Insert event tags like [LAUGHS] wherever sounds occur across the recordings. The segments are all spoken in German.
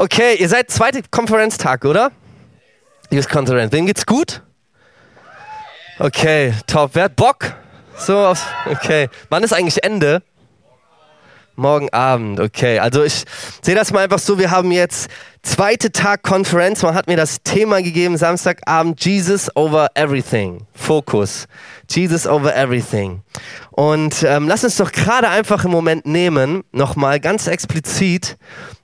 Okay, ihr seid zweite Konferenztag, oder? Youth Conference. Wem geht's gut? Okay, top. Wer hat Bock? So, aufs, okay. Wann ist eigentlich Ende? Morgen Abend, okay. Also ich sehe das mal einfach so, wir haben jetzt zweite Tag Konferenz. Man hat mir das Thema gegeben, Samstagabend, Jesus over everything. Fokus. Jesus over everything. Und ähm, lass uns doch gerade einfach im Moment nehmen, nochmal ganz explizit,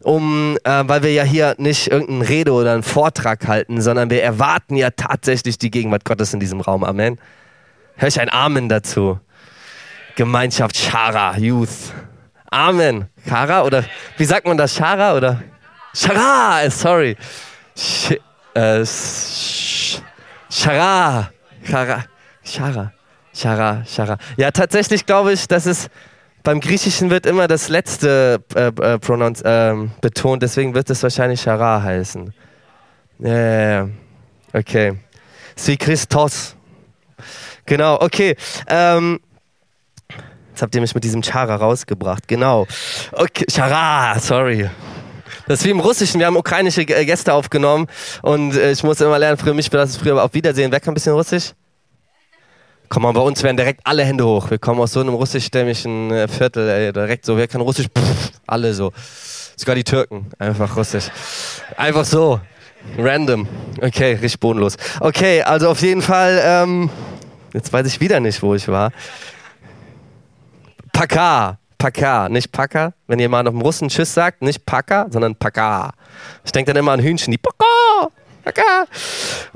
um, äh, weil wir ja hier nicht irgendeine Rede oder einen Vortrag halten, sondern wir erwarten ja tatsächlich die Gegenwart Gottes in diesem Raum. Amen. Hör ich ein Amen dazu. Gemeinschaft Shara, Youth. Amen. Kara oder wie sagt man das? Shara oder? Shara, sorry. Sh äh, sh Shara. Shara. Shara. Shara. Shara. Ja, tatsächlich glaube ich, dass es beim Griechischen wird immer das letzte äh, äh, Pronoun äh, betont, deswegen wird es wahrscheinlich Shara heißen. Ja, ja, ja. Okay. ist wie Christos. Genau, okay. Ähm, Jetzt habt ihr mich mit diesem Chara rausgebracht. Genau. Okay, Chara, sorry. Das ist wie im Russischen. Wir haben ukrainische Gäste aufgenommen und äh, ich muss immer lernen, früher mich, das früher auf Wiedersehen. Wer kann ein bisschen Russisch? Komm mal, bei uns werden direkt alle Hände hoch. Wir kommen aus so einem russischstämmigen äh, Viertel, ey, direkt so. Wer kann Russisch? Pff, alle so. Sogar die Türken. Einfach Russisch. Einfach so. Random. Okay, richtig bodenlos. Okay, also auf jeden Fall, ähm, jetzt weiß ich wieder nicht, wo ich war. Paka. Paka, nicht Paka. Wenn ihr mal auf dem Russen Tschüss sagt, nicht Paka, sondern Paka. Ich denke dann immer an Hühnchen, die Paka.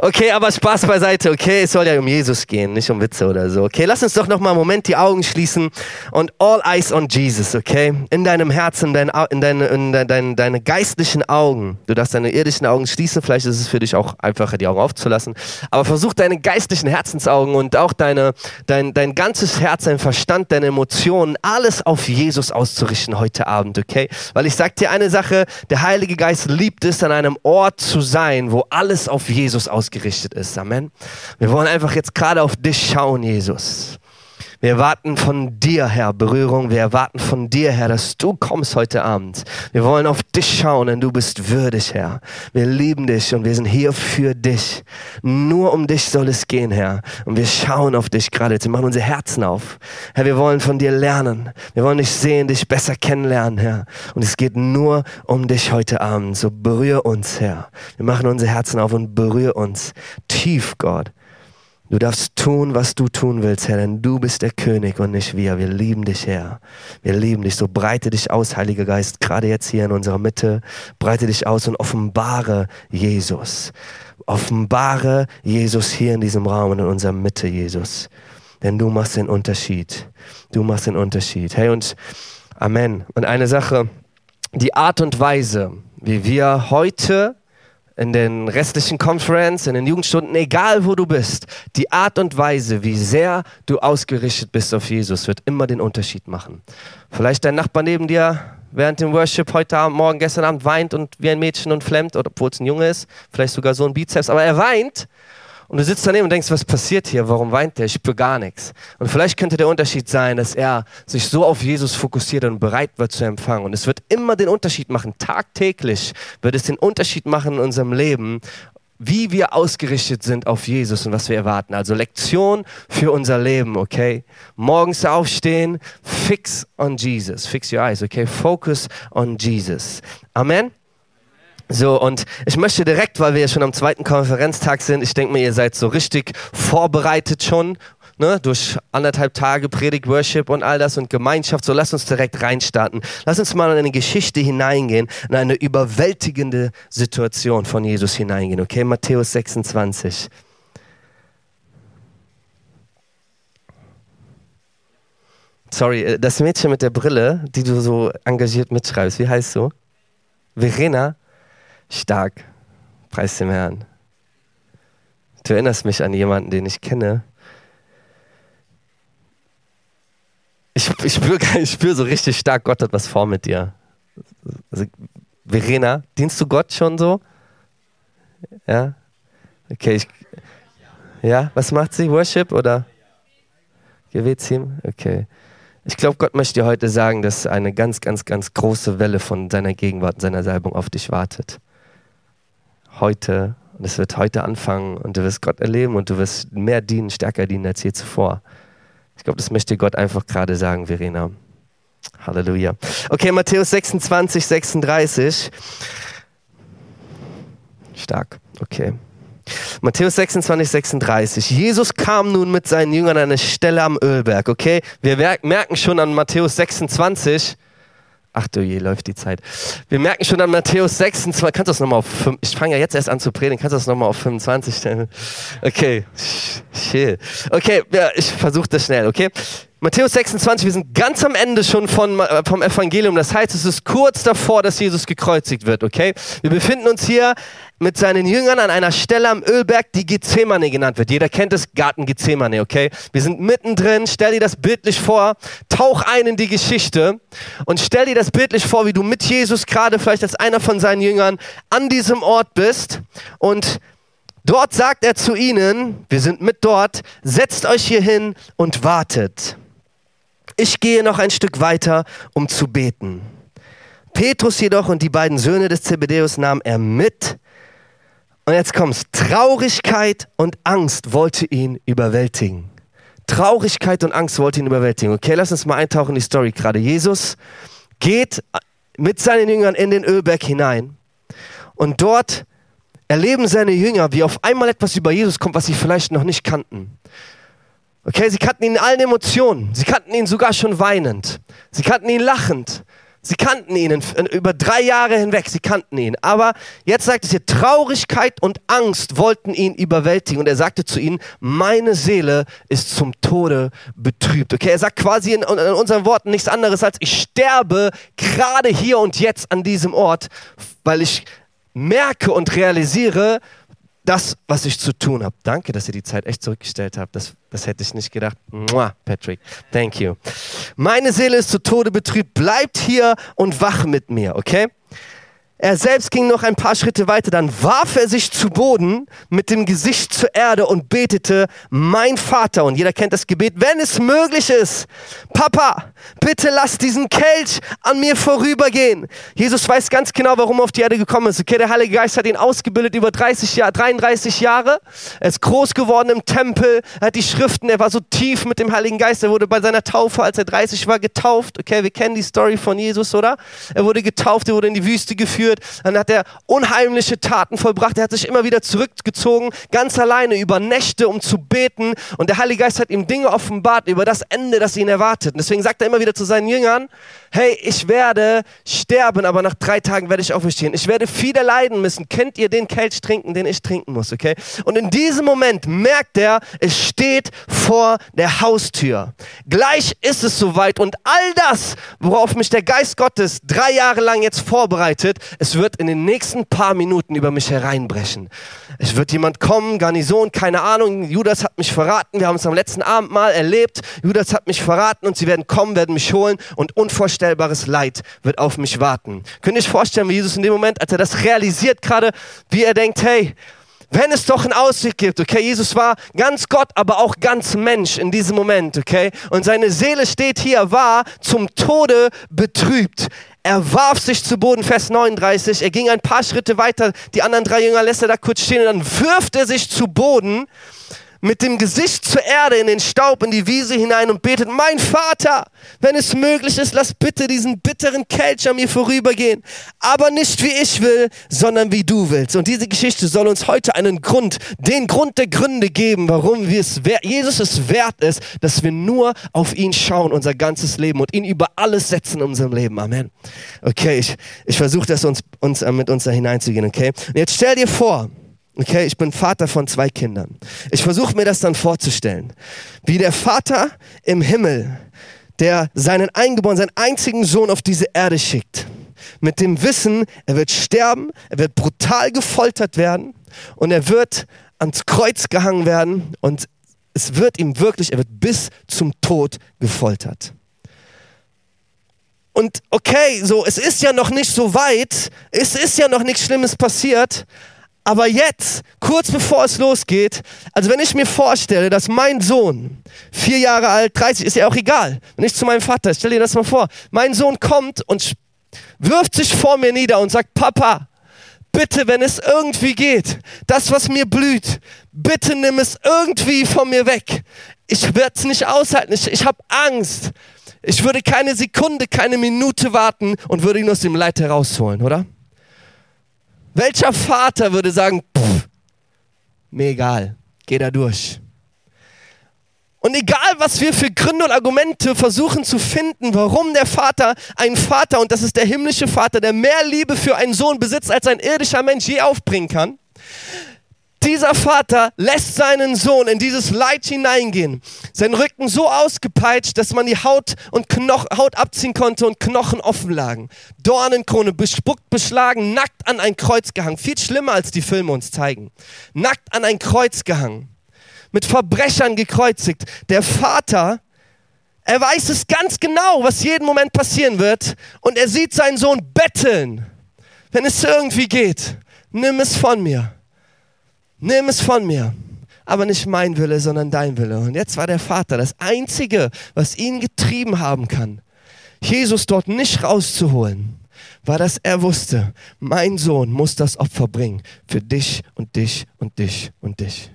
Okay, aber Spaß beiseite, okay? Es soll ja um Jesus gehen, nicht um Witze oder so, okay? Lass uns doch noch mal einen Moment die Augen schließen und all eyes on Jesus, okay? In deinem Herzen, dein, in, deine, in deine, deine geistlichen Augen. Du darfst deine irdischen Augen schließen, vielleicht ist es für dich auch einfacher, die Augen aufzulassen. Aber versuch deine geistlichen Herzensaugen und auch deine, dein, dein ganzes Herz, dein Verstand, deine Emotionen, alles auf Jesus auszurichten heute Abend, okay? Weil ich sag dir eine Sache, der Heilige Geist liebt es, an einem Ort zu sein, wo alles auf Jesus ausgerichtet ist. Amen. Wir wollen einfach jetzt gerade auf dich schauen, Jesus. Wir erwarten von dir, Herr, Berührung. Wir erwarten von dir, Herr, dass du kommst heute Abend. Wir wollen auf dich schauen, denn du bist würdig, Herr. Wir lieben dich und wir sind hier für dich. Nur um dich soll es gehen, Herr. Und wir schauen auf dich gerade. Wir machen unsere Herzen auf. Herr, wir wollen von dir lernen. Wir wollen dich sehen, dich besser kennenlernen, Herr. Und es geht nur um dich heute Abend. So berühre uns, Herr. Wir machen unsere Herzen auf und berühre uns tief, Gott. Du darfst tun, was du tun willst, Herr, denn du bist der König und nicht wir. Wir lieben dich, Herr. Wir lieben dich. So breite dich aus, Heiliger Geist, gerade jetzt hier in unserer Mitte. Breite dich aus und offenbare Jesus. Offenbare Jesus hier in diesem Raum und in unserer Mitte, Jesus. Denn du machst den Unterschied. Du machst den Unterschied. Hey, und Amen. Und eine Sache, die Art und Weise, wie wir heute in den restlichen Conference, in den Jugendstunden, egal wo du bist, die Art und Weise, wie sehr du ausgerichtet bist auf Jesus, wird immer den Unterschied machen. Vielleicht dein Nachbar neben dir während dem Worship heute Abend, morgen, gestern Abend weint und wie ein Mädchen und flemmt, obwohl es ein Junge ist, vielleicht sogar so ein Bizeps, aber er weint und du sitzt daneben und denkst, was passiert hier? Warum weint der? Ich spüre gar nichts. Und vielleicht könnte der Unterschied sein, dass er sich so auf Jesus fokussiert und bereit wird zu empfangen. Und es wird immer den Unterschied machen. Tagtäglich wird es den Unterschied machen in unserem Leben, wie wir ausgerichtet sind auf Jesus und was wir erwarten. Also Lektion für unser Leben, okay? Morgens aufstehen, fix on Jesus. Fix your eyes, okay? Focus on Jesus. Amen. So, und ich möchte direkt, weil wir ja schon am zweiten Konferenztag sind, ich denke mir, ihr seid so richtig vorbereitet schon, ne, durch anderthalb Tage Predigt, Worship und all das und Gemeinschaft. So, lasst uns direkt reinstarten. Lass uns mal in eine Geschichte hineingehen, in eine überwältigende Situation von Jesus hineingehen. Okay, Matthäus 26. Sorry, äh, das Mädchen mit der Brille, die du so engagiert mitschreibst, wie heißt du? Verena? Stark. Preis dem Herrn. Du erinnerst mich an jemanden, den ich kenne. Ich, ich spüre ich spür so richtig stark, Gott hat was vor mit dir. Also, Verena, dienst du Gott schon so? Ja? Okay, ich, ja, was macht sie? Worship oder? Gebetsteam? Okay. Ich glaube, Gott möchte dir heute sagen, dass eine ganz, ganz, ganz große Welle von seiner Gegenwart, seiner Salbung auf dich wartet. Heute, und es wird heute anfangen und du wirst Gott erleben und du wirst mehr dienen, stärker dienen als je zuvor. Ich glaube, das möchte Gott einfach gerade sagen, Verena. Halleluja. Okay, Matthäus 26, 36. Stark, okay. Matthäus 26, 36. Jesus kam nun mit seinen Jüngern an eine Stelle am Ölberg, okay? Wir merken schon an Matthäus 26, ach du je, läuft die Zeit. Wir merken schon an Matthäus 26, kannst du das nochmal auf, 5, ich fange ja jetzt erst an zu predigen, kannst du das nochmal auf 25 stellen? Okay, chill. Okay, ja, ich versuche das schnell, okay? Matthäus 26, wir sind ganz am Ende schon von, äh, vom Evangelium. Das heißt, es ist kurz davor, dass Jesus gekreuzigt wird, okay? Wir befinden uns hier mit seinen Jüngern an einer Stelle am Ölberg, die Gethsemane genannt wird. Jeder kennt es, Garten Gethsemane, okay? Wir sind mittendrin, stell dir das bildlich vor, tauch ein in die Geschichte und stell dir das bildlich vor, wie du mit Jesus gerade vielleicht als einer von seinen Jüngern an diesem Ort bist und dort sagt er zu ihnen, wir sind mit dort, setzt euch hier hin und wartet. Ich gehe noch ein Stück weiter, um zu beten. Petrus jedoch und die beiden Söhne des Zebedeus nahm er mit. Und jetzt kommt's. Traurigkeit und Angst wollte ihn überwältigen. Traurigkeit und Angst wollte ihn überwältigen. Okay, lass uns mal eintauchen in die Story gerade. Jesus geht mit seinen Jüngern in den Ölberg hinein und dort erleben seine Jünger, wie auf einmal etwas über Jesus kommt, was sie vielleicht noch nicht kannten. Okay, sie kannten ihn in allen Emotionen. Sie kannten ihn sogar schon weinend. Sie kannten ihn lachend. Sie kannten ihn über drei Jahre hinweg. Sie kannten ihn. Aber jetzt sagt es hier, Traurigkeit und Angst wollten ihn überwältigen. Und er sagte zu ihnen, meine Seele ist zum Tode betrübt. Okay, er sagt quasi in, in unseren Worten nichts anderes als, ich sterbe gerade hier und jetzt an diesem Ort, weil ich merke und realisiere, das, was ich zu tun habe. Danke, dass ihr die Zeit echt zurückgestellt habt. Das, das hätte ich nicht gedacht. Mua, Patrick, thank you. Meine Seele ist zu Tode betrübt. Bleibt hier und wach mit mir, okay? Er selbst ging noch ein paar Schritte weiter, dann warf er sich zu Boden mit dem Gesicht zur Erde und betete, mein Vater, und jeder kennt das Gebet, wenn es möglich ist, Papa, bitte lass diesen Kelch an mir vorübergehen. Jesus weiß ganz genau, warum er auf die Erde gekommen ist. Okay, der Heilige Geist hat ihn ausgebildet über 30 Jahre, 33 Jahre. Er ist groß geworden im Tempel, er hat die Schriften, er war so tief mit dem Heiligen Geist, er wurde bei seiner Taufe, als er 30 war, getauft. Okay, wir kennen die Story von Jesus, oder? Er wurde getauft, er wurde in die Wüste geführt geführt, dann hat er unheimliche Taten vollbracht, er hat sich immer wieder zurückgezogen, ganz alleine über Nächte, um zu beten. Und der Heilige Geist hat ihm Dinge offenbart über das Ende, das ihn erwartet. Und deswegen sagt er immer wieder zu seinen Jüngern, hey, ich werde sterben, aber nach drei Tagen werde ich auferstehen. Ich werde viele leiden müssen. Kennt ihr den Kelch trinken, den ich trinken muss, okay? Und in diesem Moment merkt er, es steht vor der Haustür. Gleich ist es soweit und all das, worauf mich der Geist Gottes drei Jahre lang jetzt vorbereitet, es wird in den nächsten paar Minuten über mich hereinbrechen. Es wird jemand kommen, Garnison, keine Ahnung, Judas hat mich verraten, wir haben es am letzten Abend mal erlebt, Judas hat mich verraten und sie werden kommen, werden mich holen und unvorstellbares Leid wird auf mich warten. Könnt ihr euch vorstellen, wie Jesus in dem Moment, als er das realisiert gerade, wie er denkt, hey, wenn es doch einen Ausweg gibt, okay, Jesus war ganz Gott, aber auch ganz Mensch in diesem Moment, okay, und seine Seele steht hier, war zum Tode betrübt. Er warf sich zu Boden, Vers 39. Er ging ein paar Schritte weiter. Die anderen drei Jünger lässt er da kurz stehen und dann wirft er sich zu Boden mit dem Gesicht zur Erde in den Staub, in die Wiese hinein und betet, mein Vater, wenn es möglich ist, lass bitte diesen bitteren Kelch an mir vorübergehen. Aber nicht wie ich will, sondern wie du willst. Und diese Geschichte soll uns heute einen Grund, den Grund der Gründe geben, warum wir es, Jesus es wert ist, dass wir nur auf ihn schauen, unser ganzes Leben und ihn über alles setzen in unserem Leben. Amen. Okay, ich, ich versuche das uns, uns, äh, mit uns da hineinzugehen, okay? Und jetzt stell dir vor, Okay, ich bin Vater von zwei Kindern. Ich versuche mir das dann vorzustellen, wie der Vater im Himmel, der seinen Eingeborenen, seinen einzigen Sohn auf diese Erde schickt, mit dem Wissen, er wird sterben, er wird brutal gefoltert werden und er wird ans Kreuz gehangen werden und es wird ihm wirklich, er wird bis zum Tod gefoltert. Und okay, so, es ist ja noch nicht so weit, es ist ja noch nichts Schlimmes passiert, Aber jetzt, kurz bevor es losgeht, also wenn ich mir vorstelle, dass mein Sohn, vier Jahre alt, 30, ist ja auch egal, wenn ich zu meinem Vater, stell dir das mal vor, mein Sohn kommt und wirft sich vor mir nieder und sagt, Papa, bitte, wenn es irgendwie geht, das, was mir blüht, bitte nimm es irgendwie von mir weg. Ich werde es nicht aushalten, ich, ich habe Angst. Ich würde keine Sekunde, keine Minute warten und würde ihn aus dem Leid herausholen, oder? Welcher Vater würde sagen, pff, mir egal, geh da durch. Und egal, was wir für Gründe und Argumente versuchen zu finden, warum der Vater ein Vater, und das ist der himmlische Vater, der mehr Liebe für einen Sohn besitzt, als ein irdischer Mensch je aufbringen kann, dieser Vater lässt seinen Sohn in dieses Leid hineingehen. Sein Rücken so ausgepeitscht, dass man die Haut und Knoch Haut abziehen konnte und Knochen offen lagen. Dornenkrone, bespuckt, beschlagen, nackt an ein Kreuz gehangen. Viel schlimmer, als die Filme uns zeigen. Nackt an ein Kreuz gehangen. Mit Verbrechern gekreuzigt. Der Vater, er weiß es ganz genau, was jeden Moment passieren wird. Und er sieht seinen Sohn betteln. Wenn es irgendwie geht, nimm es von mir nimm es von mir. Aber nicht mein Wille, sondern dein Wille. Und jetzt war der Vater das Einzige, was ihn getrieben haben kann, Jesus dort nicht rauszuholen, war, dass er wusste, mein Sohn muss das Opfer bringen für dich und dich und dich und dich.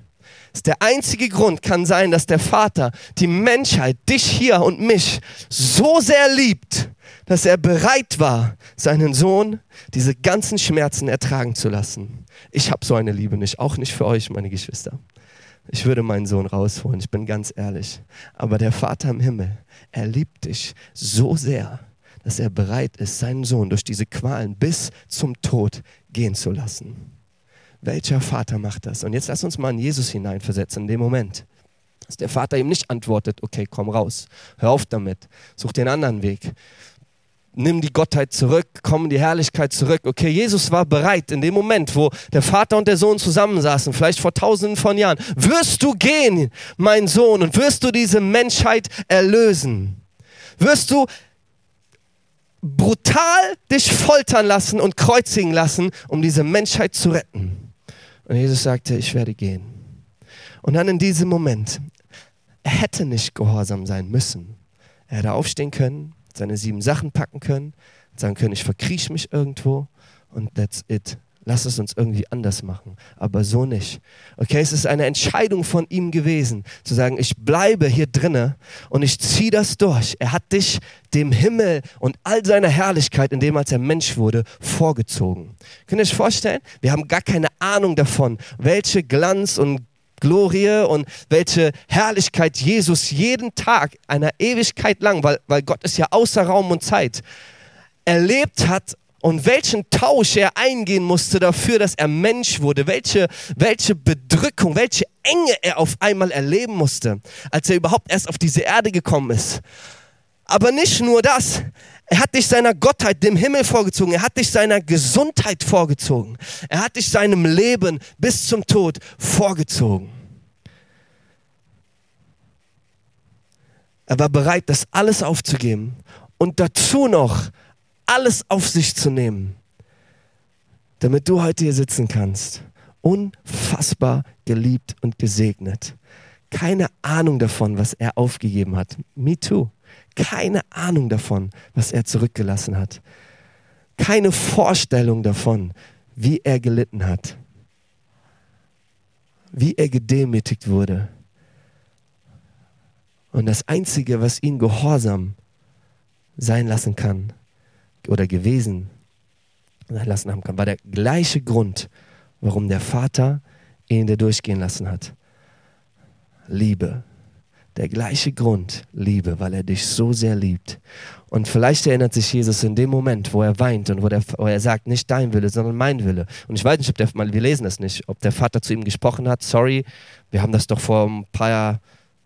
Ist der einzige Grund kann sein, dass der Vater die Menschheit, dich hier und mich so sehr liebt, dass er bereit war, seinen Sohn diese ganzen Schmerzen ertragen zu lassen. Ich habe so eine Liebe nicht, auch nicht für euch, meine Geschwister. Ich würde meinen Sohn rausholen, ich bin ganz ehrlich. Aber der Vater im Himmel, er liebt dich so sehr, dass er bereit ist, seinen Sohn durch diese Qualen bis zum Tod gehen zu lassen. Welcher Vater macht das? Und jetzt lass uns mal in Jesus hineinversetzen, in dem Moment. Dass der Vater ihm nicht antwortet, okay, komm raus, hör auf damit, such den anderen Weg nimm die Gottheit zurück, komm die Herrlichkeit zurück. Okay, Jesus war bereit in dem Moment, wo der Vater und der Sohn zusammensaßen, vielleicht vor tausenden von Jahren. Wirst du gehen, mein Sohn, und wirst du diese Menschheit erlösen? Wirst du brutal dich foltern lassen und kreuzigen lassen, um diese Menschheit zu retten? Und Jesus sagte, ich werde gehen. Und dann in diesem Moment, er hätte nicht gehorsam sein müssen. Er hätte aufstehen können, seine sieben Sachen packen können, sagen können, ich verkrieche mich irgendwo und that's it. Lass es uns irgendwie anders machen, aber so nicht. Okay, es ist eine Entscheidung von ihm gewesen, zu sagen, ich bleibe hier drinne und ich ziehe das durch. Er hat dich dem Himmel und all seiner Herrlichkeit, in dem als er Mensch wurde, vorgezogen. Könnt ihr euch vorstellen? Wir haben gar keine Ahnung davon, welche Glanz und Glorie und welche Herrlichkeit Jesus jeden Tag einer Ewigkeit lang, weil, weil Gott ist ja außer Raum und Zeit, erlebt hat und welchen Tausch er eingehen musste dafür, dass er Mensch wurde, welche, welche Bedrückung, welche Enge er auf einmal erleben musste, als er überhaupt erst auf diese Erde gekommen ist. Aber nicht nur das, er hat dich seiner Gottheit, dem Himmel vorgezogen. Er hat dich seiner Gesundheit vorgezogen. Er hat dich seinem Leben bis zum Tod vorgezogen. Er war bereit, das alles aufzugeben und dazu noch alles auf sich zu nehmen, damit du heute hier sitzen kannst. Unfassbar geliebt und gesegnet. Keine Ahnung davon, was er aufgegeben hat. Me too keine Ahnung davon, was er zurückgelassen hat. Keine Vorstellung davon, wie er gelitten hat. Wie er gedemütigt wurde. Und das Einzige, was ihn gehorsam sein lassen kann oder gewesen lassen haben kann, war der gleiche Grund, warum der Vater ihn da durchgehen lassen hat. Liebe. Der gleiche Grund, Liebe, weil er dich so sehr liebt. Und vielleicht erinnert sich Jesus in dem Moment, wo er weint und wo, der, wo er sagt, nicht dein Wille, sondern mein Wille. Und ich weiß nicht, ob der, wir lesen das nicht, ob der Vater zu ihm gesprochen hat. Sorry, wir haben das doch vor ein paar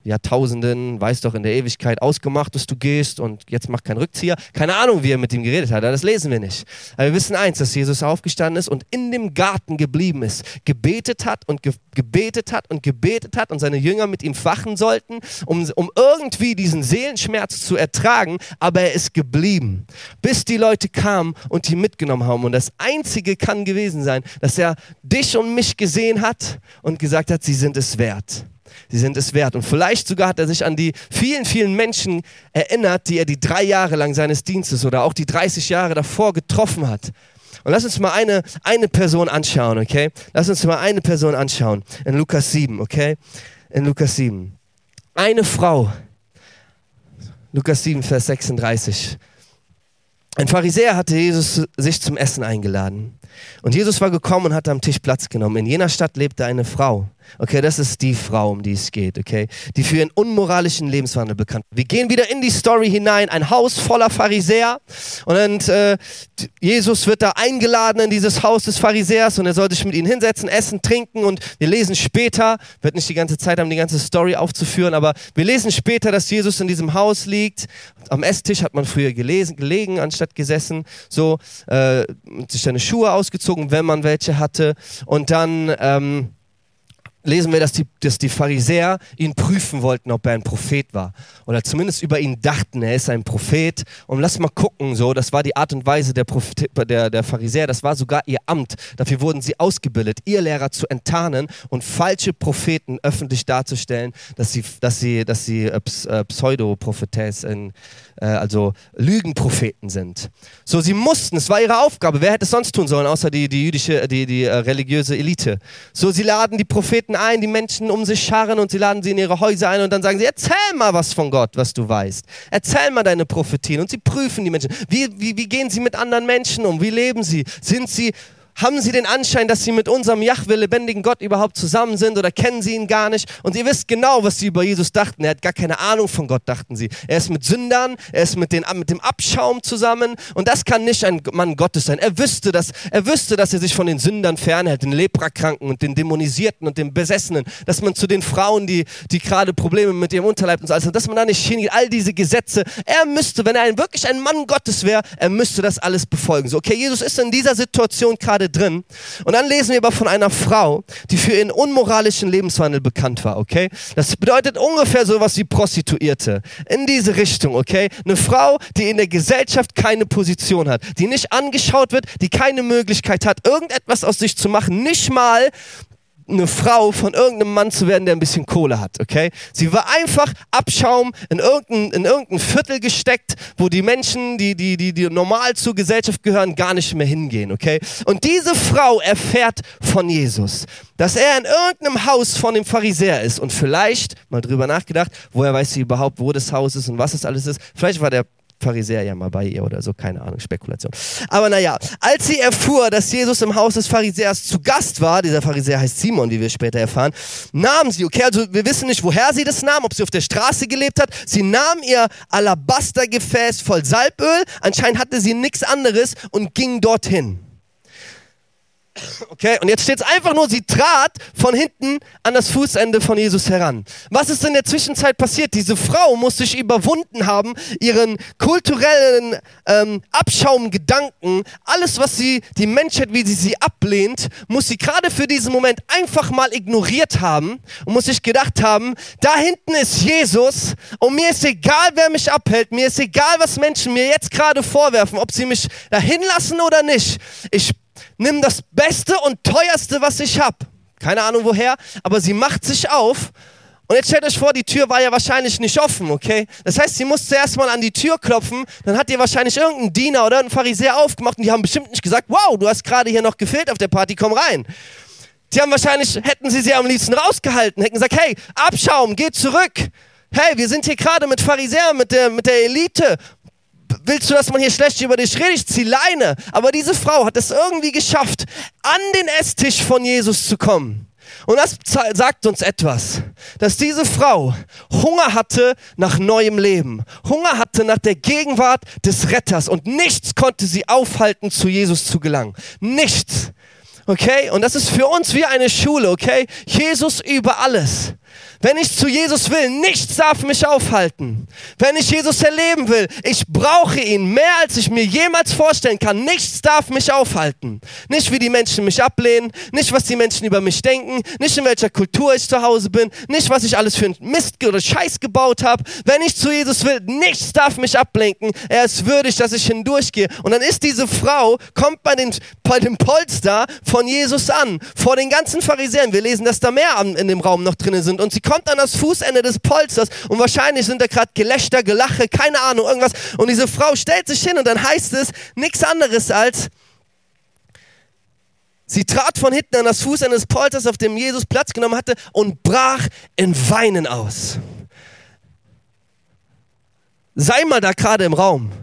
Jahrtausenden, weiß doch in der Ewigkeit ausgemacht, dass du gehst und jetzt mach keinen Rückzieher. Keine Ahnung, wie er mit ihm geredet hat, das lesen wir nicht. Aber wir wissen eins, dass Jesus aufgestanden ist und in dem Garten geblieben ist, gebetet hat und ge gebetet hat und gebetet hat und seine Jünger mit ihm fachen sollten, um, um irgendwie diesen Seelenschmerz zu ertragen, aber er ist geblieben, bis die Leute kamen und ihn mitgenommen haben. Und das Einzige kann gewesen sein, dass er dich und mich gesehen hat und gesagt hat, sie sind es wert. Sie sind es wert. Und vielleicht sogar hat er sich an die vielen, vielen Menschen erinnert, die er die drei Jahre lang seines Dienstes oder auch die 30 Jahre davor getroffen hat. Und lass uns mal eine, eine Person anschauen, okay? Lass uns mal eine Person anschauen. In Lukas 7, okay? In Lukas 7. Eine Frau. Lukas 7, Vers 36. Ein Pharisäer hatte Jesus sich zum Essen eingeladen. Und Jesus war gekommen und hat am Tisch Platz genommen. In jener Stadt lebte eine Frau, Okay, das ist die Frau, um die es geht, okay? Die für ihren unmoralischen Lebenswandel bekannt. Wir gehen wieder in die Story hinein, ein Haus voller Pharisäer und äh, Jesus wird da eingeladen in dieses Haus des Pharisäers und er soll sich mit ihnen hinsetzen, essen, trinken und wir lesen später, wird nicht die ganze Zeit haben, die ganze Story aufzuführen, aber wir lesen später, dass Jesus in diesem Haus liegt. Am Esstisch hat man früher gelesen, gelegen, anstatt gesessen, so, äh, sich seine Schuhe ausgezogen, wenn man welche hatte und dann, ähm, lesen wir, dass die, dass die Pharisäer ihn prüfen wollten, ob er ein Prophet war. Oder zumindest über ihn dachten, er ist ein Prophet. Und lass mal gucken, so, das war die Art und Weise der, Prophet, der, der Pharisäer, das war sogar ihr Amt. Dafür wurden sie ausgebildet, ihr Lehrer zu enttarnen und falsche Propheten öffentlich darzustellen, dass sie, dass sie, dass sie äh, äh Pseudo-Prophetes, äh, also Lügenpropheten sind. So, sie mussten, es war ihre Aufgabe. Wer hätte es sonst tun sollen, außer die, die jüdische, die, die äh, religiöse Elite? So, sie laden die Propheten ein, die Menschen um sich scharren und sie laden sie in ihre Häuser ein und dann sagen sie, erzähl mal was von Gott, was du weißt. Erzähl mal deine Prophetien und sie prüfen die Menschen. Wie, wie, wie gehen sie mit anderen Menschen um? Wie leben sie? Sind sie haben sie den Anschein, dass sie mit unserem Jahwe lebendigen Gott überhaupt zusammen sind oder kennen sie ihn gar nicht? Und ihr wisst genau, was sie über Jesus dachten. Er hat gar keine Ahnung von Gott, dachten sie. Er ist mit Sündern, er ist mit, den, mit dem Abschaum zusammen und das kann nicht ein Mann Gottes sein. Er wüsste, dass, er wüsste, dass er sich von den Sündern fernhält, den Leprakranken und den Dämonisierten und den Besessenen, dass man zu den Frauen, die, die gerade Probleme mit ihrem Unterleib und so alles dass man da nicht hingeht. All diese Gesetze. Er müsste, wenn er ein, wirklich ein Mann Gottes wäre, er müsste das alles befolgen. So, okay, Jesus ist in dieser Situation gerade drin. Und dann lesen wir aber von einer Frau, die für ihren unmoralischen Lebenswandel bekannt war, okay? Das bedeutet ungefähr so was wie Prostituierte. In diese Richtung, okay? Eine Frau, die in der Gesellschaft keine Position hat, die nicht angeschaut wird, die keine Möglichkeit hat, irgendetwas aus sich zu machen, nicht mal eine Frau von irgendeinem Mann zu werden, der ein bisschen Kohle hat, okay? Sie war einfach Abschaum in irgendein, in irgendein Viertel gesteckt, wo die Menschen, die, die, die, die normal zur Gesellschaft gehören, gar nicht mehr hingehen, okay? Und diese Frau erfährt von Jesus, dass er in irgendeinem Haus von dem Pharisäer ist und vielleicht, mal drüber nachgedacht, woher weiß sie überhaupt, wo das Haus ist und was es alles ist, vielleicht war der Pharisäer ja mal bei ihr oder so, keine Ahnung, Spekulation. Aber naja, als sie erfuhr, dass Jesus im Haus des Pharisäers zu Gast war, dieser Pharisäer heißt Simon, wie wir später erfahren, nahm sie, okay, also wir wissen nicht, woher sie das nahm, ob sie auf der Straße gelebt hat, sie nahm ihr Alabastergefäß voll Salböl, anscheinend hatte sie nichts anderes und ging dorthin. Okay, und jetzt steht es einfach nur, sie trat von hinten an das Fußende von Jesus heran. Was ist in der Zwischenzeit passiert? Diese Frau muss sich überwunden haben, ihren kulturellen ähm, Abschaumgedanken, alles, was sie, die Menschheit, wie sie sie ablehnt, muss sie gerade für diesen Moment einfach mal ignoriert haben und muss sich gedacht haben, da hinten ist Jesus und mir ist egal, wer mich abhält, mir ist egal, was Menschen mir jetzt gerade vorwerfen, ob sie mich dahin lassen oder nicht. Ich nimm das Beste und Teuerste, was ich habe. Keine Ahnung woher, aber sie macht sich auf. Und jetzt stellt euch vor, die Tür war ja wahrscheinlich nicht offen, okay? Das heißt, sie musste erstmal an die Tür klopfen, dann hat ihr wahrscheinlich irgendein Diener oder ein Pharisäer aufgemacht und die haben bestimmt nicht gesagt, wow, du hast gerade hier noch gefehlt auf der Party, komm rein. Die haben wahrscheinlich, hätten sie sie am liebsten rausgehalten, hätten gesagt, hey, Abschaum, geh zurück. Hey, wir sind hier gerade mit Pharisäern, mit der, mit der Elite willst du, dass man hier schlecht über dich redet? Ich zieh Leine. Aber diese Frau hat es irgendwie geschafft, an den Esstisch von Jesus zu kommen. Und das sagt uns etwas, dass diese Frau Hunger hatte nach neuem Leben, Hunger hatte nach der Gegenwart des Retters und nichts konnte sie aufhalten, zu Jesus zu gelangen. Nichts. Okay? Und das ist für uns wie eine Schule, okay? Jesus über alles. Wenn ich zu Jesus will, nichts darf mich aufhalten. Wenn ich Jesus erleben will, ich brauche ihn mehr, als ich mir jemals vorstellen kann. Nichts darf mich aufhalten. Nicht wie die Menschen mich ablehnen, nicht was die Menschen über mich denken, nicht in welcher Kultur ich zu Hause bin, nicht was ich alles für einen Mist oder Scheiß gebaut habe. Wenn ich zu Jesus will, nichts darf mich ablenken. Er ist würdig, dass ich hindurchgehe. Und dann ist diese Frau, kommt bei, den, bei dem Polster von Jesus an, vor den ganzen Pharisäern. Wir lesen, dass da mehr in dem Raum noch drinnen sind. Und sie kommt an das Fußende des Polsters und wahrscheinlich sind da gerade Gelächter, Gelache, keine Ahnung, irgendwas. Und diese Frau stellt sich hin und dann heißt es nichts anderes als, Sie trat von hinten an das Fußende des Polsters, auf dem Jesus Platz genommen hatte, und brach in Weinen aus. Sei mal da gerade im Raum.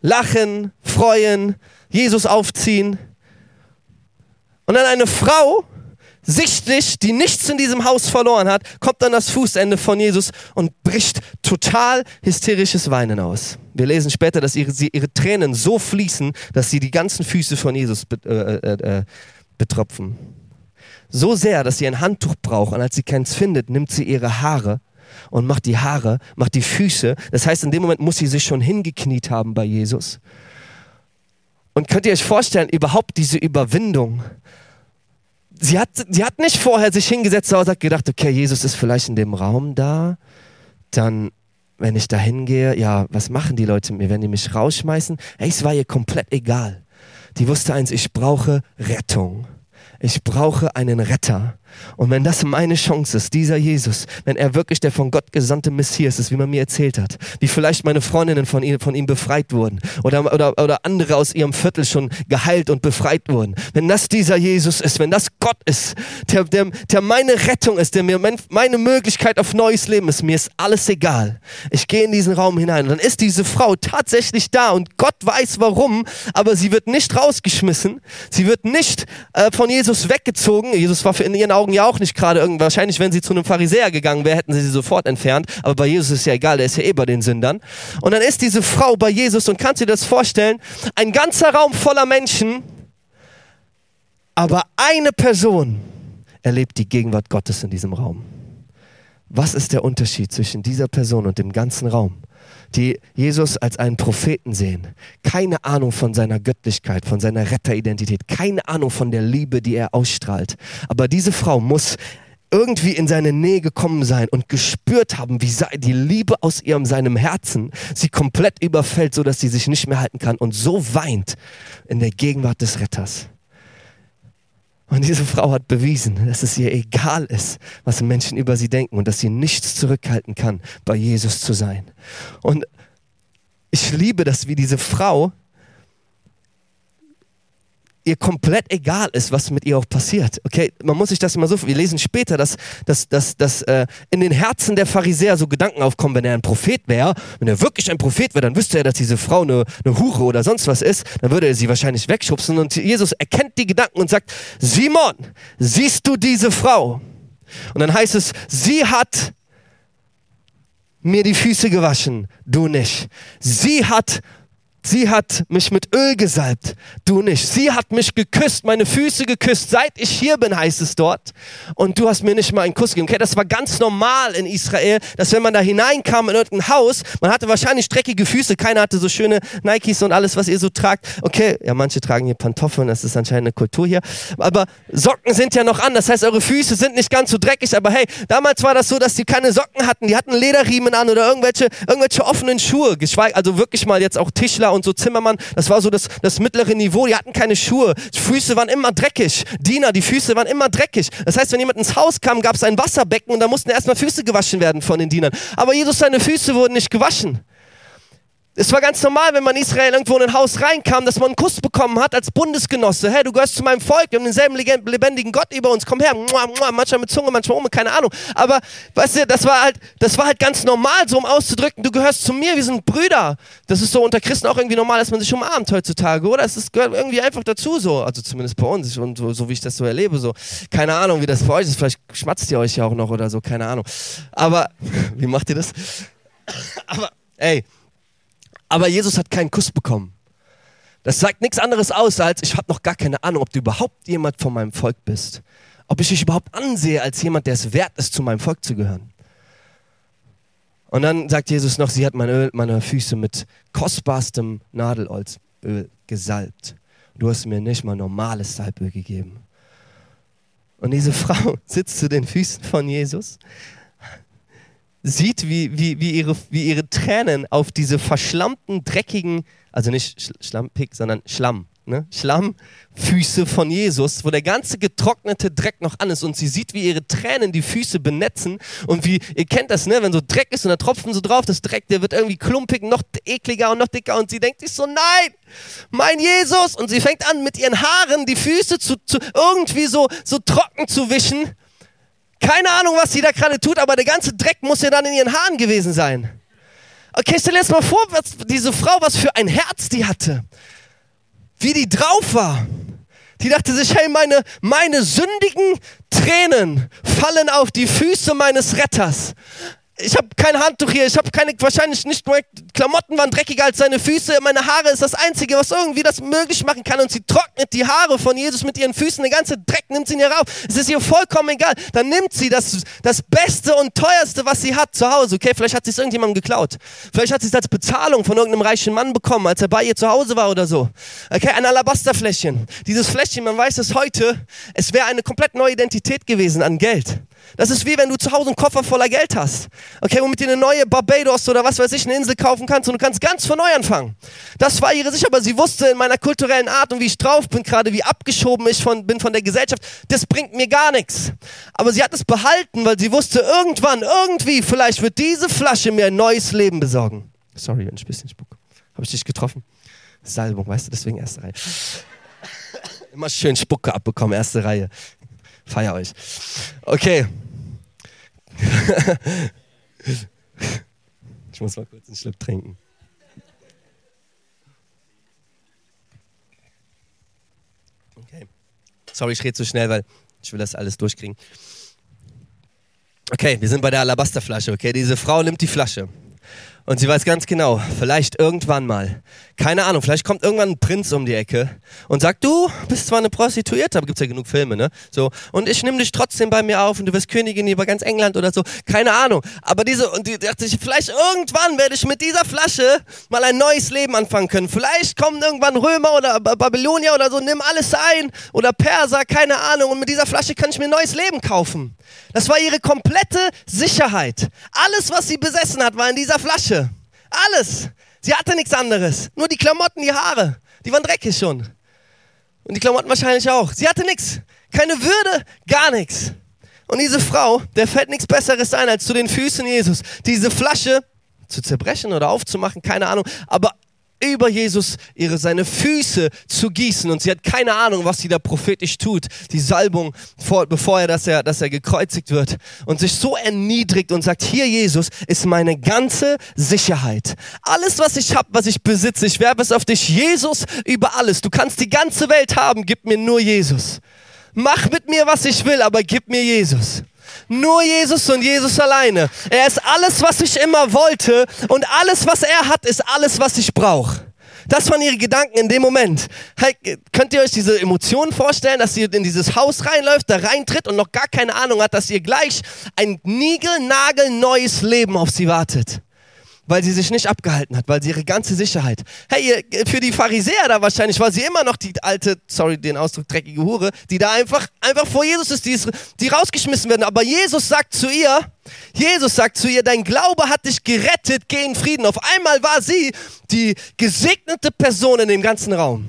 Lachen, freuen, Jesus aufziehen. Und dann eine Frau, sichtlich, die nichts in diesem Haus verloren hat, kommt an das Fußende von Jesus und bricht total hysterisches Weinen aus. Wir lesen später, dass ihre, ihre Tränen so fließen, dass sie die ganzen Füße von Jesus äh, äh, äh, betropfen. So sehr, dass sie ein Handtuch braucht und als sie keins findet, nimmt sie ihre Haare und macht die Haare, macht die Füße. Das heißt, in dem Moment muss sie sich schon hingekniet haben bei Jesus. Und könnt ihr euch vorstellen, überhaupt diese Überwindung, sie hat, sie hat nicht vorher sich hingesetzt und hat gedacht, okay, Jesus ist vielleicht in dem Raum da, dann, wenn ich da hingehe, ja, was machen die Leute mit mir? Werden die mich rausschmeißen? Hey, es war ihr komplett egal. Die wusste eins, ich brauche Rettung. Ich brauche einen Retter. Und wenn das meine Chance ist, dieser Jesus, wenn er wirklich der von Gott gesandte Messias ist, wie man mir erzählt hat, wie vielleicht meine Freundinnen von ihm, von ihm befreit wurden oder, oder, oder andere aus ihrem Viertel schon geheilt und befreit wurden, wenn das dieser Jesus ist, wenn das Gott ist, der, der, der meine Rettung ist, der mir meine Möglichkeit auf neues Leben ist, mir ist alles egal. Ich gehe in diesen Raum hinein und dann ist diese Frau tatsächlich da und Gott weiß warum, aber sie wird nicht rausgeschmissen, sie wird nicht äh, von Jesus weggezogen. Jesus war in ihren Augen Augen ja auch nicht gerade irgendwie, wahrscheinlich wenn sie zu einem Pharisäer gegangen wäre, hätten sie sie sofort entfernt, aber bei Jesus ist ja egal, der ist ja eh bei den Sündern. Und dann ist diese Frau bei Jesus und kannst du dir das vorstellen, ein ganzer Raum voller Menschen, aber eine Person erlebt die Gegenwart Gottes in diesem Raum. Was ist der Unterschied zwischen dieser Person und dem ganzen Raum? Die Jesus als einen Propheten sehen. Keine Ahnung von seiner Göttlichkeit, von seiner Retteridentität, keine Ahnung von der Liebe, die er ausstrahlt. Aber diese Frau muss irgendwie in seine Nähe gekommen sein und gespürt haben, wie die Liebe aus ihrem seinem Herzen sie komplett überfällt, so dass sie sich nicht mehr halten kann und so weint in der Gegenwart des Retters. Und diese Frau hat bewiesen, dass es ihr egal ist, was Menschen über sie denken und dass sie nichts zurückhalten kann, bei Jesus zu sein. Und ich liebe das, wie diese Frau ihr komplett egal ist, was mit ihr auch passiert. Okay, man muss sich das immer so, wir lesen später, dass, dass, dass, dass äh, in den Herzen der Pharisäer so Gedanken aufkommen, wenn er ein Prophet wäre, wenn er wirklich ein Prophet wäre, dann wüsste er, dass diese Frau eine, eine Hure oder sonst was ist, dann würde er sie wahrscheinlich wegschubsen und Jesus erkennt die Gedanken und sagt, Simon, siehst du diese Frau? Und dann heißt es, sie hat mir die Füße gewaschen, du nicht. Sie hat Sie hat mich mit Öl gesalbt, du nicht. Sie hat mich geküsst, meine Füße geküsst, seit ich hier bin, heißt es dort. Und du hast mir nicht mal einen Kuss gegeben. Okay, das war ganz normal in Israel, dass wenn man da hineinkam in irgendein Haus, man hatte wahrscheinlich dreckige Füße, keiner hatte so schöne Nikes und alles, was ihr so tragt. Okay, ja, manche tragen hier Pantoffeln, das ist anscheinend eine Kultur hier. Aber Socken sind ja noch an, das heißt, eure Füße sind nicht ganz so dreckig. Aber hey, damals war das so, dass die keine Socken hatten, die hatten Lederriemen an oder irgendwelche, irgendwelche offenen Schuhe, geschweige, also wirklich mal jetzt auch Tischler und so Zimmermann, das war so das, das mittlere Niveau, die hatten keine Schuhe, die Füße waren immer dreckig. Diener, die Füße waren immer dreckig. Das heißt, wenn jemand ins Haus kam, gab es ein Wasserbecken und da mussten erstmal Füße gewaschen werden von den Dienern. Aber Jesus, seine Füße wurden nicht gewaschen. Es war ganz normal, wenn man in Israel irgendwo in ein Haus reinkam, dass man einen Kuss bekommen hat als Bundesgenosse. Hey, du gehörst zu meinem Volk, wir haben denselben lebendigen Gott über uns, komm her. Manchmal mit Zunge, manchmal ohne, keine Ahnung. Aber weißt du, das war halt, das war halt ganz normal, so um auszudrücken, du gehörst zu mir, wir sind Brüder. Das ist so unter Christen auch irgendwie normal, dass man sich umarmt heutzutage, oder? Es gehört irgendwie einfach dazu so, also zumindest bei uns und so, so wie ich das so erlebe, so. Keine Ahnung, wie das bei euch ist, vielleicht schmatzt ihr euch ja auch noch oder so, keine Ahnung. Aber, [LAUGHS] wie macht ihr das? Aber, ey, aber Jesus hat keinen Kuss bekommen. Das sagt nichts anderes aus, als ich habe noch gar keine Ahnung, ob du überhaupt jemand von meinem Volk bist. ob ich dich überhaupt ansehe als jemand, der es wert ist, zu meinem Volk zu gehören. Und dann sagt Jesus noch, sie hat mein Öl, meine Füße mit kostbarstem Nadelholzöl gesalbt. Du hast mir nicht mal normales Salböl gegeben. Und diese [LAUGHS] Frau sitzt zu den Füßen von Jesus, sieht, wie, wie, wie, ihre, wie ihre Tränen auf diese verschlammten, dreckigen, also nicht Schlampig, sondern Schlamm, ne? Schlammfüße von Jesus, wo der ganze getrocknete Dreck noch an ist und sie sieht, wie ihre Tränen die Füße benetzen und wie, ihr kennt das, ne? wenn so Dreck ist und da tropfen so drauf, das Dreck, der wird irgendwie klumpig, noch ekliger und noch dicker und sie denkt sich so, nein, mein Jesus und sie fängt an mit ihren Haaren die Füße zu, zu irgendwie so, so trocken zu wischen. Keine Ahnung, was sie da gerade tut, aber der ganze Dreck muss ja dann in ihren Haaren gewesen sein. Okay, stell dir jetzt mal vor, was diese Frau, was für ein Herz die hatte wie die drauf war. Die dachte sich, hey, meine, meine sündigen Tränen fallen auf die Füße meines Retters ich habe kein Handtuch hier, ich habe keine, wahrscheinlich nicht nur Klamotten waren dreckiger als seine Füße, meine Haare ist das Einzige, was irgendwie das möglich machen kann und sie trocknet die Haare von Jesus mit ihren Füßen, der ganze Dreck nimmt sie in ihr rauf, es ist ihr vollkommen egal, dann nimmt sie das, das Beste und Teuerste, was sie hat zu Hause, okay, vielleicht hat sie es irgendjemandem geklaut, vielleicht hat sie es als Bezahlung von irgendeinem reichen Mann bekommen, als er bei ihr zu Hause war oder so, okay, ein Alabasterfläschchen, dieses Fläschchen, man weiß es heute, es wäre eine komplett neue Identität gewesen an Geld, das ist wie wenn du zu Hause einen Koffer voller Geld hast. Okay, womit du eine neue Barbados oder was weiß ich, eine Insel kaufen kannst und du kannst ganz von neu anfangen. Das war ihre Sicht, aber sie wusste in meiner kulturellen Art und wie ich drauf bin, gerade wie abgeschoben ich von, bin von der Gesellschaft, das bringt mir gar nichts. Aber sie hat es behalten, weil sie wusste, irgendwann, irgendwie, vielleicht wird diese Flasche mir ein neues Leben besorgen. Sorry, wenn ich ein bisschen spuck. Habe ich dich getroffen? Salbung, weißt du, deswegen erste Reihe. Immer schön Spucke abbekommen, erste Reihe. Feier euch. Okay. [LAUGHS] ich muss mal kurz einen Schluck trinken. Okay. Sorry, ich rede zu schnell, weil ich will das alles durchkriegen. Okay, wir sind bei der Alabasterflasche, okay? Diese Frau nimmt die Flasche. Und sie weiß ganz genau, vielleicht irgendwann mal, keine Ahnung, vielleicht kommt irgendwann ein Prinz um die Ecke und sagt, du bist zwar eine Prostituierte, aber gibt's ja genug Filme, ne? So, und ich nehme dich trotzdem bei mir auf und du wirst Königin über ganz England oder so, keine Ahnung. Aber diese, und die dachte ich, vielleicht irgendwann werde ich mit dieser Flasche mal ein neues Leben anfangen können. Vielleicht kommen irgendwann Römer oder Babylonier oder so, nimm alles ein oder Perser, keine Ahnung, und mit dieser Flasche kann ich mir ein neues Leben kaufen. Das war ihre komplette Sicherheit. Alles, was sie besessen hat, war in dieser Flasche. Alles. Sie hatte nichts anderes. Nur die Klamotten, die Haare. Die waren dreckig schon. Und die Klamotten wahrscheinlich auch. Sie hatte nichts. Keine Würde, gar nichts. Und diese Frau, der fällt nichts Besseres ein, als zu den Füßen Jesus diese Flasche zu zerbrechen oder aufzumachen, keine Ahnung, aber über Jesus ihre, seine Füße zu gießen und sie hat keine Ahnung, was sie da prophetisch tut, die Salbung, vor, bevor er dass, er, dass er gekreuzigt wird und sich so erniedrigt und sagt, hier Jesus ist meine ganze Sicherheit. Alles, was ich habe, was ich besitze, ich werbe es auf dich, Jesus über alles. Du kannst die ganze Welt haben, gib mir nur Jesus. Mach mit mir, was ich will, aber gib mir Jesus. Nur Jesus und Jesus alleine. Er ist alles, was ich immer wollte und alles, was er hat, ist alles, was ich brauche. Das waren ihre Gedanken in dem Moment. Hey, könnt ihr euch diese Emotionen vorstellen, dass ihr in dieses Haus reinläuft, da reintritt und noch gar keine Ahnung hat, dass ihr gleich ein niegelnagelneues Leben auf sie wartet? Weil sie sich nicht abgehalten hat, weil sie ihre ganze Sicherheit. Hey, für die Pharisäer da wahrscheinlich war sie immer noch die alte, sorry den Ausdruck, dreckige Hure, die da einfach, einfach vor Jesus ist, die, ist, die rausgeschmissen werden. Aber Jesus sagt zu ihr, Jesus sagt zu ihr, dein Glaube hat dich gerettet, geh in Frieden. Auf einmal war sie die gesegnete Person in dem ganzen Raum.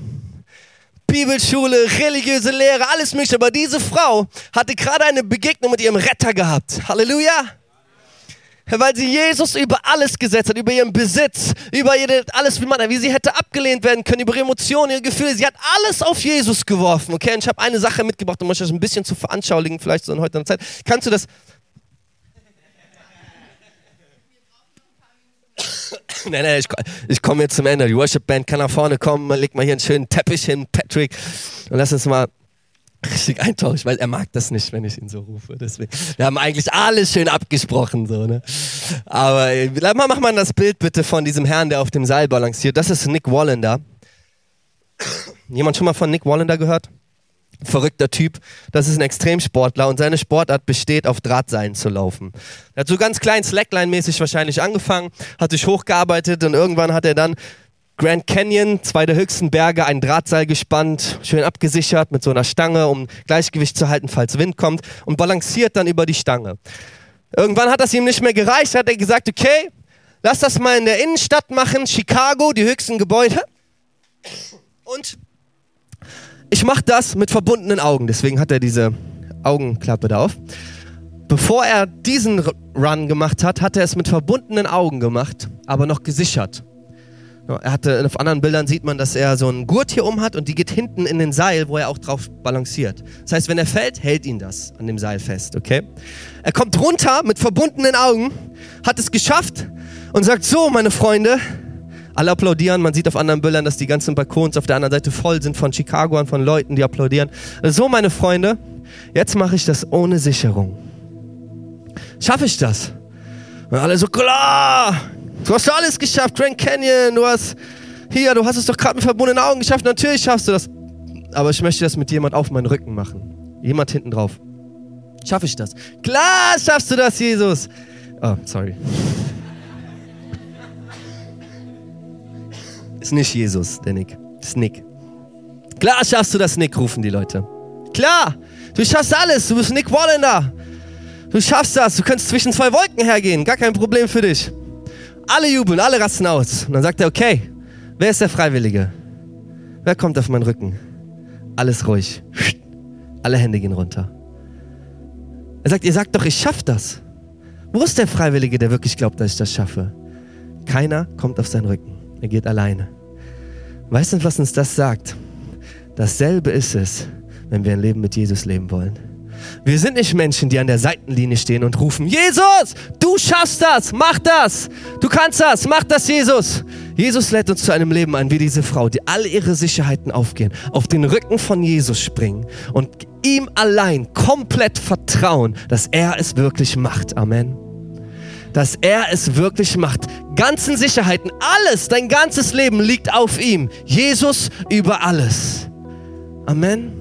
Bibelschule, religiöse Lehre, alles mögliche. Aber diese Frau hatte gerade eine Begegnung mit ihrem Retter gehabt. Halleluja weil sie Jesus über alles gesetzt hat, über ihren Besitz, über ihre, alles, wie man, wie sie hätte abgelehnt werden können, über ihre Emotionen, ihre Gefühle. Sie hat alles auf Jesus geworfen. Okay, und ich habe eine Sache mitgebracht, um euch das ein bisschen zu veranschaulichen, vielleicht so in heutiger Zeit. Kannst du das? [COUGHS] nein, nein, ich, ich komme jetzt zum Ende. Die Worship Band kann nach vorne kommen, leg mal hier einen schönen Teppich hin, Patrick, und lass uns mal richtig eintauchen, weil er mag das nicht, wenn ich ihn so rufe. Deswegen, wir haben eigentlich alles schön abgesprochen, so, ne? Aber äh, mach mal das Bild bitte von diesem Herrn, der auf dem Seil balanciert. Das ist Nick Wallander. Jemand schon mal von Nick Wallander gehört? verrückter Typ. Das ist ein Extremsportler und seine Sportart besteht, auf Drahtseilen zu laufen. Er hat so ganz klein Slackline-mäßig wahrscheinlich angefangen, hat sich hochgearbeitet und irgendwann hat er dann Grand Canyon, zwei der höchsten Berge, ein Drahtseil gespannt, schön abgesichert mit so einer Stange, um Gleichgewicht zu halten, falls Wind kommt und balanciert dann über die Stange. Irgendwann hat das ihm nicht mehr gereicht, hat er gesagt, okay, lass das mal in der Innenstadt machen, Chicago, die höchsten Gebäude. Und ich mache das mit verbundenen Augen, deswegen hat er diese Augenklappe da auf. Bevor er diesen Run gemacht hat, hat er es mit verbundenen Augen gemacht, aber noch gesichert. Er hatte, auf anderen Bildern sieht man, dass er so einen Gurt hier um hat und die geht hinten in den Seil, wo er auch drauf balanciert. Das heißt, wenn er fällt, hält ihn das an dem Seil fest, okay? Er kommt runter mit verbundenen Augen, hat es geschafft und sagt so, meine Freunde, alle applaudieren. Man sieht auf anderen Bildern, dass die ganzen Balkons auf der anderen Seite voll sind von Chicagoern, von Leuten, die applaudieren. So, meine Freunde, jetzt mache ich das ohne Sicherung. Schaffe ich das? Und alle so, klar, du hast alles geschafft, Grand Canyon, du hast, hier, du hast es doch gerade mit verbundenen Augen geschafft, natürlich schaffst du das. Aber ich möchte das mit jemand auf meinen Rücken machen. Jemand hinten drauf. Schaffe ich das? Klar schaffst du das, Jesus. Oh, sorry. Ist nicht Jesus, der Nick. Ist Nick. Klar schaffst du das, Nick, rufen die Leute. Klar, du schaffst alles. Du bist Nick Wallender. Du schaffst das. Du kannst zwischen zwei Wolken hergehen. Gar kein Problem für dich. Alle jubeln, alle rasten aus. Und dann sagt er, okay, wer ist der Freiwillige? Wer kommt auf meinen Rücken? Alles ruhig. Alle Hände gehen runter. Er sagt, ihr sagt doch, ich schaff das. Wo ist der Freiwillige, der wirklich glaubt, dass ich das schaffe? Keiner kommt auf seinen Rücken. Er geht alleine. Weißt du, was uns das sagt? Dasselbe ist es, wenn wir ein Leben mit Jesus leben wollen. Wir sind nicht Menschen, die an der Seitenlinie stehen und rufen, Jesus, du schaffst das, mach das, du kannst das, mach das, Jesus. Jesus lädt uns zu einem Leben ein, wie diese Frau, die alle ihre Sicherheiten aufgehen, auf den Rücken von Jesus springen und ihm allein komplett vertrauen, dass er es wirklich macht. Amen dass er es wirklich macht. Ganzen Sicherheiten, alles, dein ganzes Leben liegt auf ihm. Jesus über alles. Amen.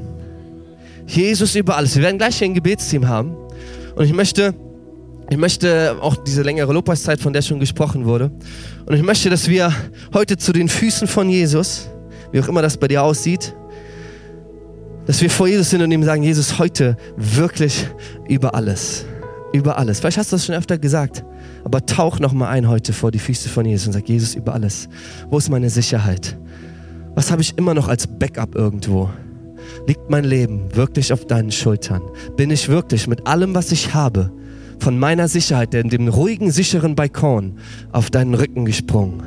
Jesus über alles. Wir werden gleich hier ein Gebetsteam haben. Und ich möchte, ich möchte auch diese längere Lobpreiszeit, von der schon gesprochen wurde. Und ich möchte, dass wir heute zu den Füßen von Jesus, wie auch immer das bei dir aussieht, dass wir vor Jesus sind und ihm sagen, Jesus, heute wirklich über alles. Über alles. Vielleicht hast du das schon öfter gesagt. Aber tauch noch mal ein heute vor die Füße von Jesus und sag, Jesus, über alles. Wo ist meine Sicherheit? Was habe ich immer noch als Backup irgendwo? Liegt mein Leben wirklich auf deinen Schultern? Bin ich wirklich mit allem, was ich habe, von meiner Sicherheit, in dem ruhigen, sicheren Balkon, auf deinen Rücken gesprungen?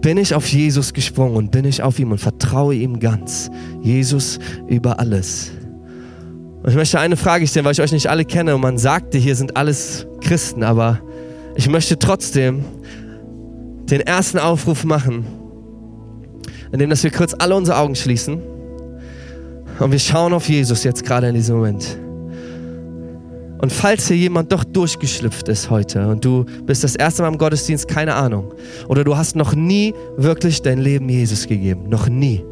Bin ich auf Jesus gesprungen und bin ich auf ihm und vertraue ihm ganz? Jesus über alles. Und ich möchte eine Frage stellen, weil ich euch nicht alle kenne und man sagte, hier sind alles Christen, aber ich möchte trotzdem den ersten Aufruf machen, indem dass wir kurz alle unsere Augen schließen und wir schauen auf Jesus jetzt gerade in diesem Moment. Und falls hier jemand doch durchgeschlüpft ist heute und du bist das erste Mal im Gottesdienst, keine Ahnung, oder du hast noch nie wirklich dein Leben Jesus gegeben, noch nie.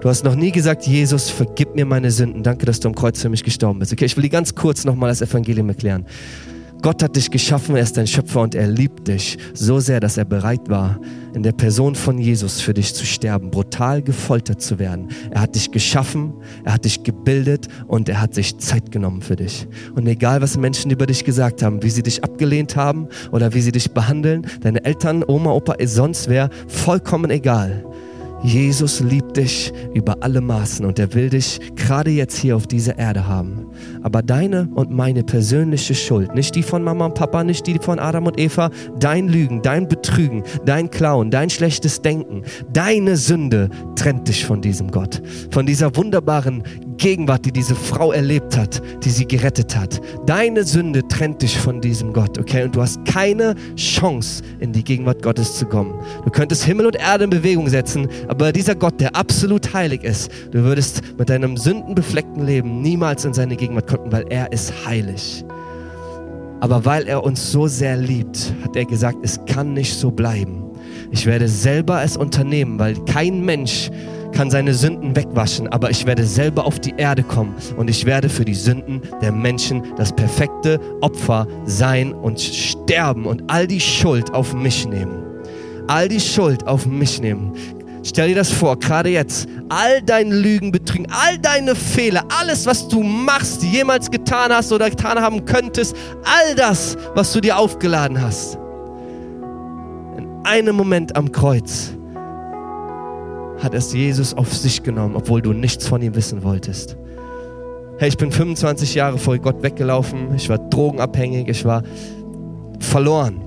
Du hast noch nie gesagt, Jesus, vergib mir meine Sünden. Danke, dass du am Kreuz für mich gestorben bist. Okay, ich will dir ganz kurz nochmal das Evangelium erklären. Gott hat dich geschaffen, er ist dein Schöpfer und er liebt dich so sehr, dass er bereit war, in der Person von Jesus für dich zu sterben, brutal gefoltert zu werden. Er hat dich geschaffen, er hat dich gebildet und er hat sich Zeit genommen für dich. Und egal, was Menschen über dich gesagt haben, wie sie dich abgelehnt haben oder wie sie dich behandeln, deine Eltern, Oma, Opa, sonst wer, vollkommen egal. Jesus liebt dich über alle Maßen und er will dich gerade jetzt hier auf dieser Erde haben. Aber deine und meine persönliche Schuld, nicht die von Mama und Papa, nicht die von Adam und Eva, dein Lügen, dein Betrügen, dein Klauen, dein schlechtes Denken, deine Sünde trennt dich von diesem Gott, von dieser wunderbaren Gegenwart, die diese Frau erlebt hat, die sie gerettet hat. Deine Sünde trennt dich von diesem Gott, okay? Und du hast keine Chance, in die Gegenwart Gottes zu kommen. Du könntest Himmel und Erde in Bewegung setzen, aber dieser Gott, der absolut heilig ist, du würdest mit deinem sündenbefleckten Leben niemals in seine Gegenwart kommen, weil er ist heilig. Aber weil er uns so sehr liebt, hat er gesagt, es kann nicht so bleiben. Ich werde selber es unternehmen, weil kein Mensch kann seine Sünden wegwaschen, aber ich werde selber auf die Erde kommen und ich werde für die Sünden der Menschen das perfekte Opfer sein und sterben und all die Schuld auf mich nehmen. All die Schuld auf mich nehmen. Stell dir das vor, gerade jetzt, all dein Lügen, Betrügen, all deine Fehler, alles, was du machst, jemals getan hast oder getan haben könntest, all das, was du dir aufgeladen hast. In einem Moment am Kreuz hat es Jesus auf sich genommen, obwohl du nichts von ihm wissen wolltest. Hey, ich bin 25 Jahre vor Gott weggelaufen, ich war drogenabhängig, ich war verloren.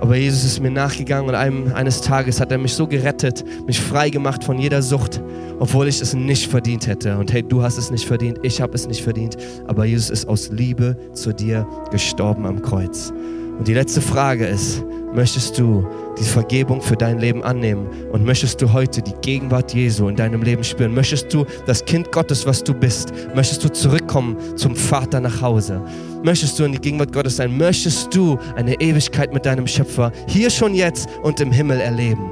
Aber Jesus ist mir nachgegangen und einem, eines Tages hat er mich so gerettet, mich frei gemacht von jeder Sucht, obwohl ich es nicht verdient hätte. Und hey, du hast es nicht verdient, ich habe es nicht verdient, aber Jesus ist aus Liebe zu dir gestorben am Kreuz. Und die letzte Frage ist, möchtest du die Vergebung für dein Leben annehmen und möchtest du heute die Gegenwart Jesu in deinem Leben spüren? Möchtest du das Kind Gottes, was du bist? Möchtest du zurückkommen zum Vater nach Hause? Möchtest du in die Gegenwart Gottes sein? Möchtest du eine Ewigkeit mit deinem Schöpfer hier schon jetzt und im Himmel erleben?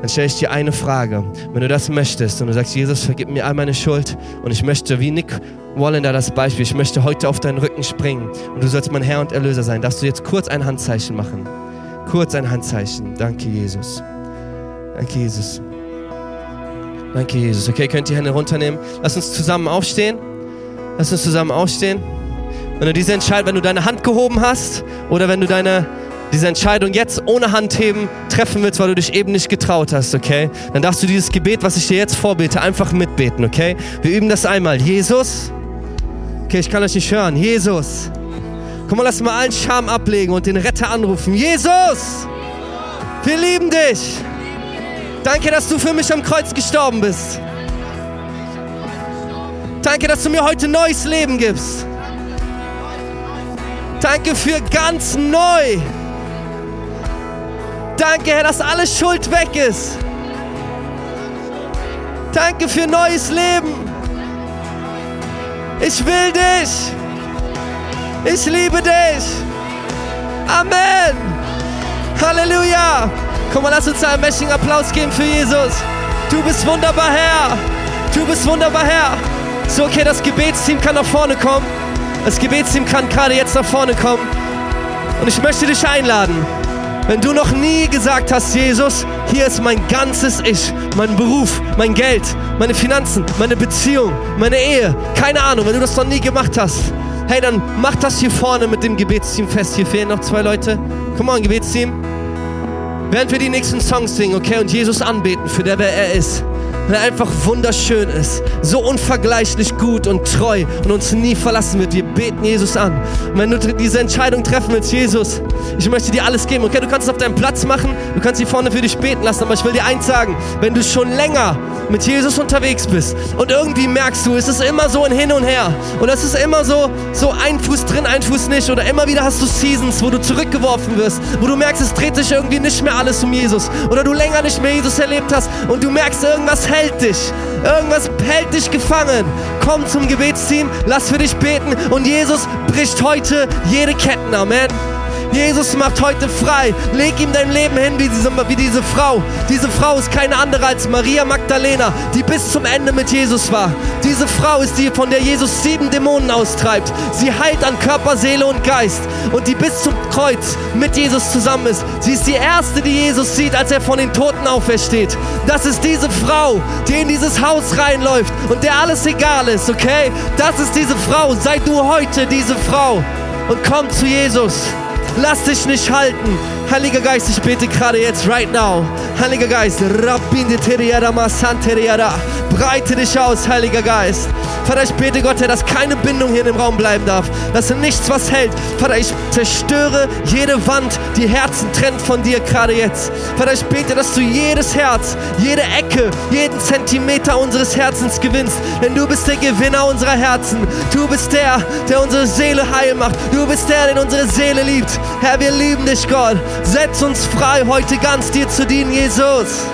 Dann stelle ich dir eine Frage. Wenn du das möchtest und du sagst, Jesus, vergib mir all meine Schuld und ich möchte, wie Nick Wallander das Beispiel, ich möchte heute auf deinen Rücken springen und du sollst mein Herr und Erlöser sein, darfst du jetzt kurz ein Handzeichen machen. Kurz ein Handzeichen. Danke, Jesus. Danke, Jesus. Danke, Jesus. Okay, könnt ihr Hände runternehmen? Lass uns zusammen aufstehen. Lass uns zusammen aufstehen. Wenn du diese Entscheidung, wenn du deine Hand gehoben hast oder wenn du deine diese Entscheidung jetzt ohne Handheben treffen willst, weil du dich eben nicht getraut hast, okay? Dann darfst du dieses Gebet, was ich dir jetzt vorbete, einfach mitbeten, okay? Wir üben das einmal. Jesus. Okay, ich kann euch nicht hören. Jesus. Komm mal, lass mal allen Scham ablegen und den Retter anrufen. Jesus! Wir lieben dich. Danke, dass du für mich am Kreuz gestorben bist. Danke, dass du mir heute neues Leben gibst. Danke für ganz neu. Danke, Herr, dass alles Schuld weg ist. Danke für neues Leben. Ich will dich. Ich liebe dich. Amen. Halleluja. Komm mal, lass uns einen mächtigen Applaus geben für Jesus. Du bist wunderbar, Herr. Du bist wunderbar, Herr. So, okay, das Gebetsteam kann nach vorne kommen. Das Gebetsteam kann gerade jetzt nach vorne kommen. Und ich möchte dich einladen. Wenn du noch nie gesagt hast, Jesus, hier ist mein ganzes Ich, mein Beruf, mein Geld, meine Finanzen, meine Beziehung, meine Ehe, keine Ahnung, wenn du das noch nie gemacht hast, hey, dann mach das hier vorne mit dem Gebetsteam fest. Hier fehlen noch zwei Leute. Come on, Gebetsteam. Während wir die nächsten Songs singen, okay, und Jesus anbeten für der, wer er ist weil er einfach wunderschön ist, so unvergleichlich gut und treu und uns nie verlassen wird. Wir beten Jesus an. Und wenn du diese Entscheidung treffen willst, Jesus, ich möchte dir alles geben. Okay, du kannst es auf deinem Platz machen, du kannst hier vorne für dich beten lassen, aber ich will dir eins sagen, wenn du schon länger mit Jesus unterwegs bist und irgendwie merkst du, es ist immer so ein Hin und Her und es ist immer so, so ein Fuß drin, ein Fuß nicht oder immer wieder hast du Seasons, wo du zurückgeworfen wirst, wo du merkst, es dreht sich irgendwie nicht mehr alles um Jesus oder du länger nicht mehr Jesus erlebt hast und du merkst, irgendwas hält hält dich. Irgendwas hält dich gefangen. Komm zum Gebetsteam, lass für dich beten und Jesus bricht heute jede Ketten. Amen. Jesus macht heute frei. Leg ihm dein Leben hin wie diese, wie diese Frau. Diese Frau ist keine andere als Maria Magdalena, die bis zum Ende mit Jesus war. Diese Frau ist die, von der Jesus sieben Dämonen austreibt. Sie heilt an Körper, Seele und Geist. Und die bis zum Kreuz mit Jesus zusammen ist. Sie ist die erste, die Jesus sieht, als er von den Toten aufersteht. Das ist diese Frau, die in dieses Haus reinläuft und der alles egal ist, okay? Das ist diese Frau. Sei du heute diese Frau und komm zu Jesus. Lass dich nicht halten. Heiliger Geist, ich bete gerade jetzt, right now. Heiliger Geist, breite dich aus, Heiliger Geist. Vater, ich bete Gott, dass keine Bindung hier im Raum bleiben darf, dass nichts was hält. Vater, ich zerstöre jede Wand, die Herzen trennt von dir gerade jetzt. Vater, ich bete, dass du jedes Herz, jede Ecke, jeden Zentimeter unseres Herzens gewinnst, denn du bist der Gewinner unserer Herzen. Du bist der, der unsere Seele heil macht. Du bist der, der unsere Seele liebt. Herr, wir lieben dich, Gott. Setz uns frei, heute ganz dir zu dienen, Jesus.